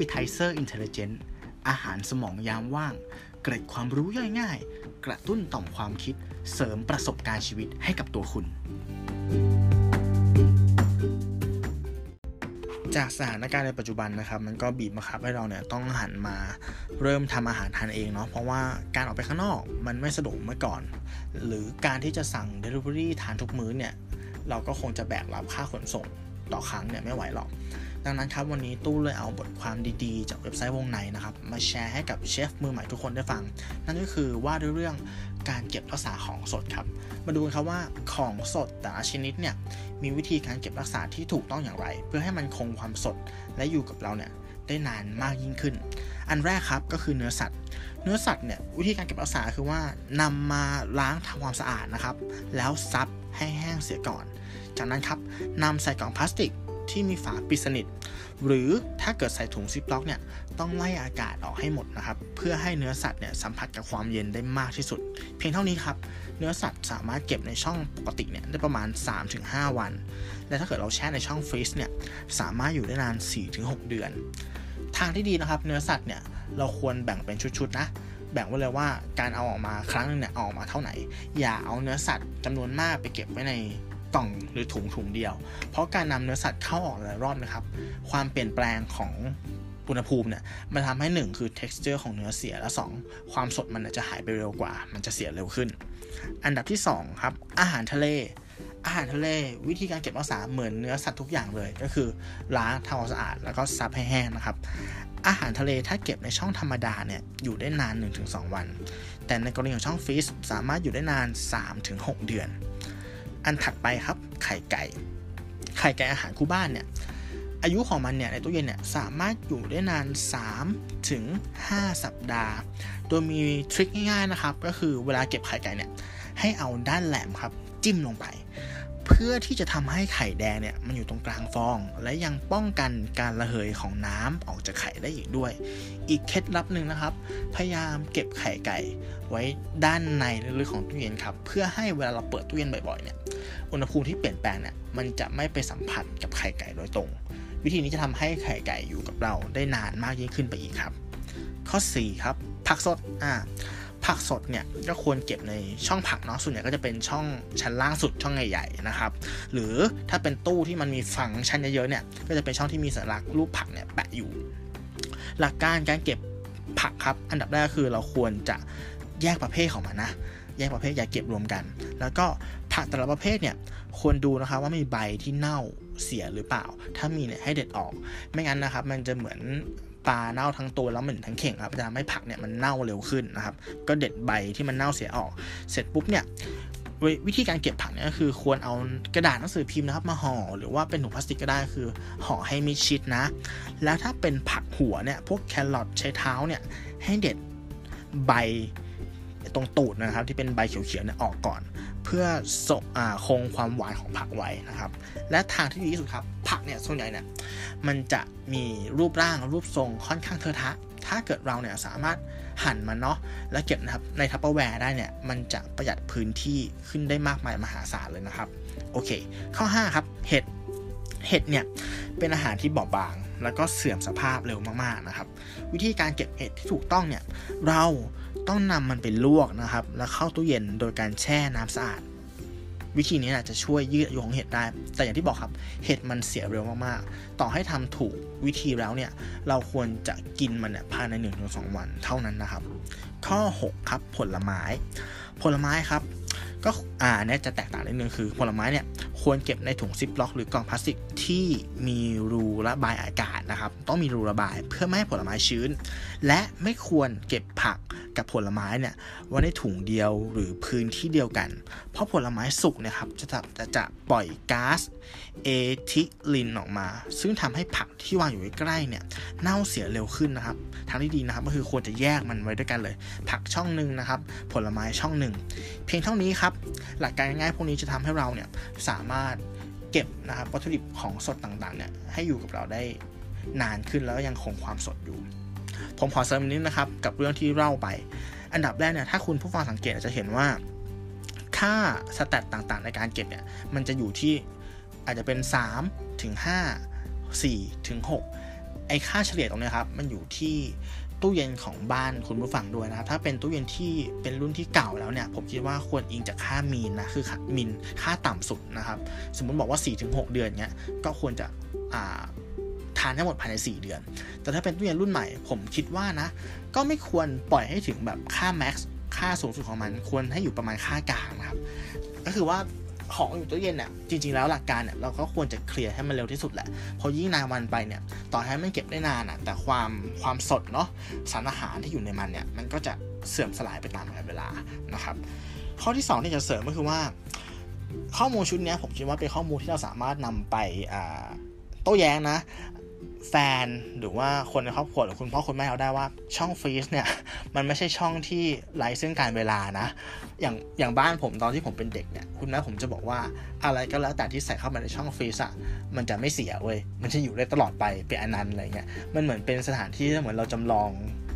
Appetizer Intelligent อาหารสมองยามว่าง เกร็ดความรู้ย่อยง่าย กระตุ้นต่อมความคิด เสริมประสบการณ์ชีวิตให้กับตัวคุณ จากสถานการณ์ในปัจจุบันนะครับ มันก็บีบบังคับให้เราเนี่ยต้องหันมาเริ่มทำอาหารทานเองเนาะ เพราะว่าการออกไปข้างนอกมันไม่สะดวกเมื่อก่อน หรือการที่จะสั่ง Delivery ทานทุกมื้อเนี่ย เราก็คงจะแบกรับค่าขนส่งต่อครั้งเนี่ยไม่ไหวหรอก ดังนั้นครับวันนี้ตู้เลยเอาบทความดีๆ จากเว็บไซต์วงในนะครับ มาแชร์ให้กับเชฟมือใหม่ทุกคนได้ฟัง นั่นก็คือว่าด้วยเรื่องการเก็บรักษาของสดครับ มาดูกันครับว่าของสดแต่ละชนิดเนี่ยมีวิธีการเก็บรักษาที่ถูกต้องอย่างไร เพื่อให้มันคงความสดและอยู่กับเราเนี่ยได้นานมากยิ่งขึ้น อันแรกครับก็คือเนื้อสัตว์ เนื้อสัตว์เนี่ยวิธีการเก็บรักษาคือว่านำมาล้างทำความสะอาดนะครับ แล้วซับให้แห้งเสียก่อน จากนั้นครับนำใส่กล่องพลาสติก ที่มีฝาปิดสนิท หรือถ้าเกิดใส่ถุงซิปล็อกเนี่ยต้องไล่อากาศออกให้หมดนะครับ เพื่อให้เนื้อสัตว์เนี่ยสัมผัสกับความเย็นได้มากที่สุด เพียงเท่านี้ครับ เนื้อสัตว์สามารถเก็บในช่องปกติเนี่ยได้ประมาณ 3-5 วัน และถ้าเกิดเราแช่ในช่องฟรีซเนี่ยสามารถอยู่ได้นาน 4-6 เดือน ทางที่ดีนะครับเนื้อสัตว์เนี่ยเราควรแบ่งเป็นชุดๆนะแบ่งไว้เลยว่าการเอาออกมาครั้งนึงเนี่ยเอาออกมาเท่าไหร่ อย่าเอาเนื้อสัตว์จำนวนมากไปเก็บไว้ใน กล่องหรือถุงถุงเดียว เพราะการนำเนื้อสัตว์เข้าออกหลายรอบนะครับ ความเปลี่ยนแปลงของอุณหภูมิเนี่ยมันทำให้ 1 คือ texture ของเนื้อเสียและ 2 ความสดมันจะหายไปเร็วกว่า มันจะเสียเร็วขึ้น อันดับที่ 2 ครับ อาหารทะเล อาหารทะเลวิธีการเก็บรักษาเหมือนเนื้อสัตว์ทุกอย่างเลย ก็คือล้างทำความสะอาดแล้วก็ซับให้แห้งนะครับ อาหารทะเลถ้าเก็บในช่องธรรมดาเนี่ยอยู่ได้นาน 1-2 วัน แต่ในกรณีของช่องฟรีซสามารถอยู่ได้นาน 3-6 เดือน อันถัดไปครับไข่ไก่ ไข่ไก่อาหารคู่บ้านเนี่ยอายุของมันเนี่ยในตู้เย็นเนี่ยสามารถอยู่ได้นาน 3 ถึง 5 สัปดาห์ โดยมีทริคง่ายๆนะครับ ก็คือเวลาเก็บไข่ไก่เนี่ยให้เอาด้านแหลมครับ จิ้มลงไป เพื่อที่จะทำให้ไข่แดงเนี่ยมันอยู่ตรงกลางฟอง และยังป้องกันการระเหยของน้ำออกจากไข่ได้อีกด้วย อีกเคล็ดลับหนึ่งนะครับ พยายามเก็บไข่ไก่ ไว้ด้านในลึกๆของตู้เย็นครับเพื่อให้เวลาเราเปิดตู้เย็นบ่อยๆเนี่ย อุณหภูมิที่เปลี่ยนแปลงเนี่ยมันจะไม่ไปสัมผัสกับไข่ไก่โดยตรง วิธีนี้จะทำให้ไข่ไก่อยู่กับเราได้นานมากยิ่งขึ้นไปอีกครับ ข้อ 4 ครับ ผักสดอ่าผักสดเนี่ยก็ควรเก็บในช่องผักเนาะส่วนใหญ่ก็จะเป็นช่องชั้นล่างสุดช่องใหญ่ๆนะครับ หรือถ้าเป็นตู้ที่มันมีฟังชั้นเยอะๆเนี่ยก็จะเป็นช่องที่มีสัญลักษณ์รูปผักเนี่ยแปะอยู่ หลักการการเก็บผักครับ อันดับแรกคือเราควรจะแยกประเภทของมันนะ แยกประเภทอย่าเก็บรวมกัน แล้วก็ผักแต่ละประเภทเนี่ยควรดูนะครับว่ามีใบที่เน่าเสียหรือเปล่า ถ้ามีเนี่ยให้เด็ดออก ไม่งั้นนะครับ มันจะเหมือนปลาเน่าทั้งตัวแล้วเหมือนทั้งเข่งครับจะทำให้ผักเนี่ยมันเน่าเร็วขึ้นนะครับ ก็เด็ดใบที่มันเน่าเสียออก เสร็จปุ๊บเนี่ยวิธีการเก็บผักเนี่ยก็คือควรเอากระดาษหนังสือพิมพ์นะครับมาห่อหรือว่าเป็นถุงพลาสติกก็ได้คือห่อให้มิดชิดนะ แล้วถ้าเป็นผักหัวเนี่ยพวกแครอทใช้เท้าเนี่ยให้เด็ดใบ ตรงตูดนะครับที่เป็นใบเขียวๆเนี่ยออกก่อน เพื่อสคงความหวานของผักไว้นะครับ และทางที่ดีที่สุดครับ ผักเนี่ยส่วนใหญ่เนี่ยมันจะมีรูปร่างรูปทรงค่อนข้างเทอะทะ ถ้าเกิดเราเนี่ยสามารถหั่นมันเนาะแล้วเก็บนะครับในทัพเปอร์แวร์ได้เนี่ยมันจะประหยัดพื้นที่ขึ้นได้มากมายมหาศาลเลยนะครับโอเค ข้อ 5 ครับเห็ดเห็ดเนี่ยเป็นอาหารที่บอบบาง แล้วก็เสื่อมสภาพเร็วมากๆนะครับ วิธีการเก็บเห็ดที่ถูกต้องเนี่ยเรา ต้องนำมันไปลวกนะครับ แล้วเข้าตู้เย็นโดยการแช่น้ำสะอาด วิธีนี้นะจะช่วยยืดอายุของเห็ดได้ แต่อย่างที่บอกครับ เห็ดมันเสียเร็วมากๆ ต่อให้ทำถูกวิธีแล้วเนี่ย เราควรจะกินมันเนี่ยภายใน 1-2 วันเท่านั้นนะครับ ข้อ 6 ครับผลไม้ ผลไม้ครับก็อ่าเนี่ยจะแตกต่างนิดนึงคือผลไม้เนี่ยควรเก็บในถุงซิปล็อกหรือกล่องพลาสติกที่มีรูระบายอากาศ นะครับต้องมีรูระบายเพื่อไม่ให้ผลไม้ชื้น และไม่ควรเก็บผักกับผลไม้เนี่ยไว้ในถุงเดียวหรือพื้นที่เดียวกัน เพราะผลไม้สุกนี่ยครับจะจะจะปล่อยก๊าซเอทิลินออกมา ซึ่งทำให้ผักที่วางอยู่ใกล้ๆเนี่ยเน่าเสียเร็วขึ้นนะครับทางที่ดีนะครับก็คือควรจะแยกมันไว้ด้วยกันเลย ผักช่องหนึ่งนะครับ ผลไม้ช่องหนึ่งเพียงเท่านี้ครับหลักการง่ายๆพวกนี้จะทำให้เราเนี่ยสามารถเก็บนะครับวัตถุดิบของสดต่างๆเนี่ยให้อยู่กับเราได้ นานขึ้นแล้วยังคงความสดอยู่ ผมขอเสริมนิดนะครับกับเรื่องที่เล่าไป อันดับแรกเนี่ยถ้าคุณผู้ฟังสังเกตจะเห็นว่า ค่าสแตตต่างๆ ในการเก็บเนี่ยมันจะอยู่ที่อาจจะเป็น3ถึง5 4ถึง6ไอค่าเฉลี่ยตรงนี้ครับมันอยู่ที่ตู้เย็นของบ้านคุณผู้ฟังด้วยนะครับ ถ้าเป็นตู้เย็นที่เป็นรุ่นที่เก่าแล้วเนี่ย ผมคิดว่าควรอิงจากค่ามีนนะ คือมินค่าต่ำสุดนะครับ สมมุติบอกว่า 4-6 เดือนเนี้ย ก็ควรจะ ทานให้หมดภายใน 4 เดือน แต่ถ้าเป็นตู้เย็นรุ่นใหม่ ผมคิดว่านะ ก็ไม่ควรปล่อยให้ถึงแบบค่าแม็กซ์ค่าสูงสุดของมันควรให้อยู่ประมาณค่ากลางนะครับ ก็คือว่าของอยู่ตู้เย็นเนี่ยจริง ๆ แล้วหลักการเนี่ยเราก็ควรจะเคลียร์ให้มันเร็วที่สุดแหละเพอยิ่งนานวันไปเนี่ยต่อให้มันเก็บได้นานอะแต่ความความสดเนาะสารอาหารที่อยู่ในมันเนี่ยมันก็จะเสื่อมสลายไปตามเวลานะครับ ข้อที่2ที่จะเสริมก็คือว่า ข้อมูลชุดนี้ผมคิดว่าเป็นข้อมูลที่เราสามารถนำไปโต้แย้งนะ แฟนหรือว่าคนในครอบครัวหรือคุณพ่อคุณแม่เราได้ว่าช่องฟรีซเนี่ย มันไม่ใช่ช่องที่ไร้ซึ่งการเวลานะ อย่างอย่างบ้านผมตอนที่ผมเป็นเด็กเนี่ย คุณแม่ผมจะบอกว่าอะไรก็แล้วแต่ที่ใส่เข้ามาในช่องฟรีซอะมันจะไม่เสียเว้ยมันจะอยู่ได้ตลอดไปเป็นอนันต์อะไรเงี้ยมันเหมือนเป็นสถานที่เหมือนเราจำลอง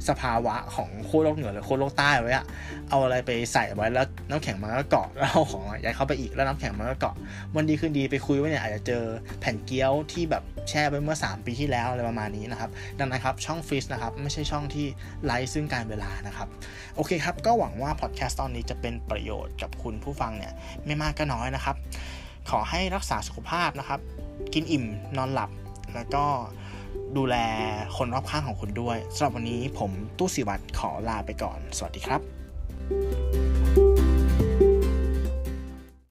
สภาวะของโคโลกเหนือหรือโคโลกใต้ไว้อะเอาอะไรไปใส่ไว้แล้วน้ำแข็งมันก็เกาะแล้วเอาของย้ายเข้าไปอีกแล้วน้ำแข็งมันก็เกาะวันดีคืนดีไปคุยว่าเนี่ยอาจจะเจอแผ่นเกี๊ยวที่แบบแช่ไปเมื่อ 3 ปีที่แล้วอะไรประมาณนี้นะครับ ดังนั้นครับช่องฟิสนะครับไม่ใช่ช่องที่ไร้ซึ่งการเวลานะครับ โอเคครับ ก็หวังว่าพอดแคสต์ตอนนี้จะเป็นประโยชน์กับคุณผู้ฟังเนี่ยไม่มากก็น้อยนะครับ ขอให้รักษาสุขภาพนะครับ กินอิ่มนอนหลับแล้วก็ ดูแลคนรอบข้างของคุณด้วยสำหรับวันนี้ผมตู้สิวัตรขอลาไปก่อน สวัสดีครับ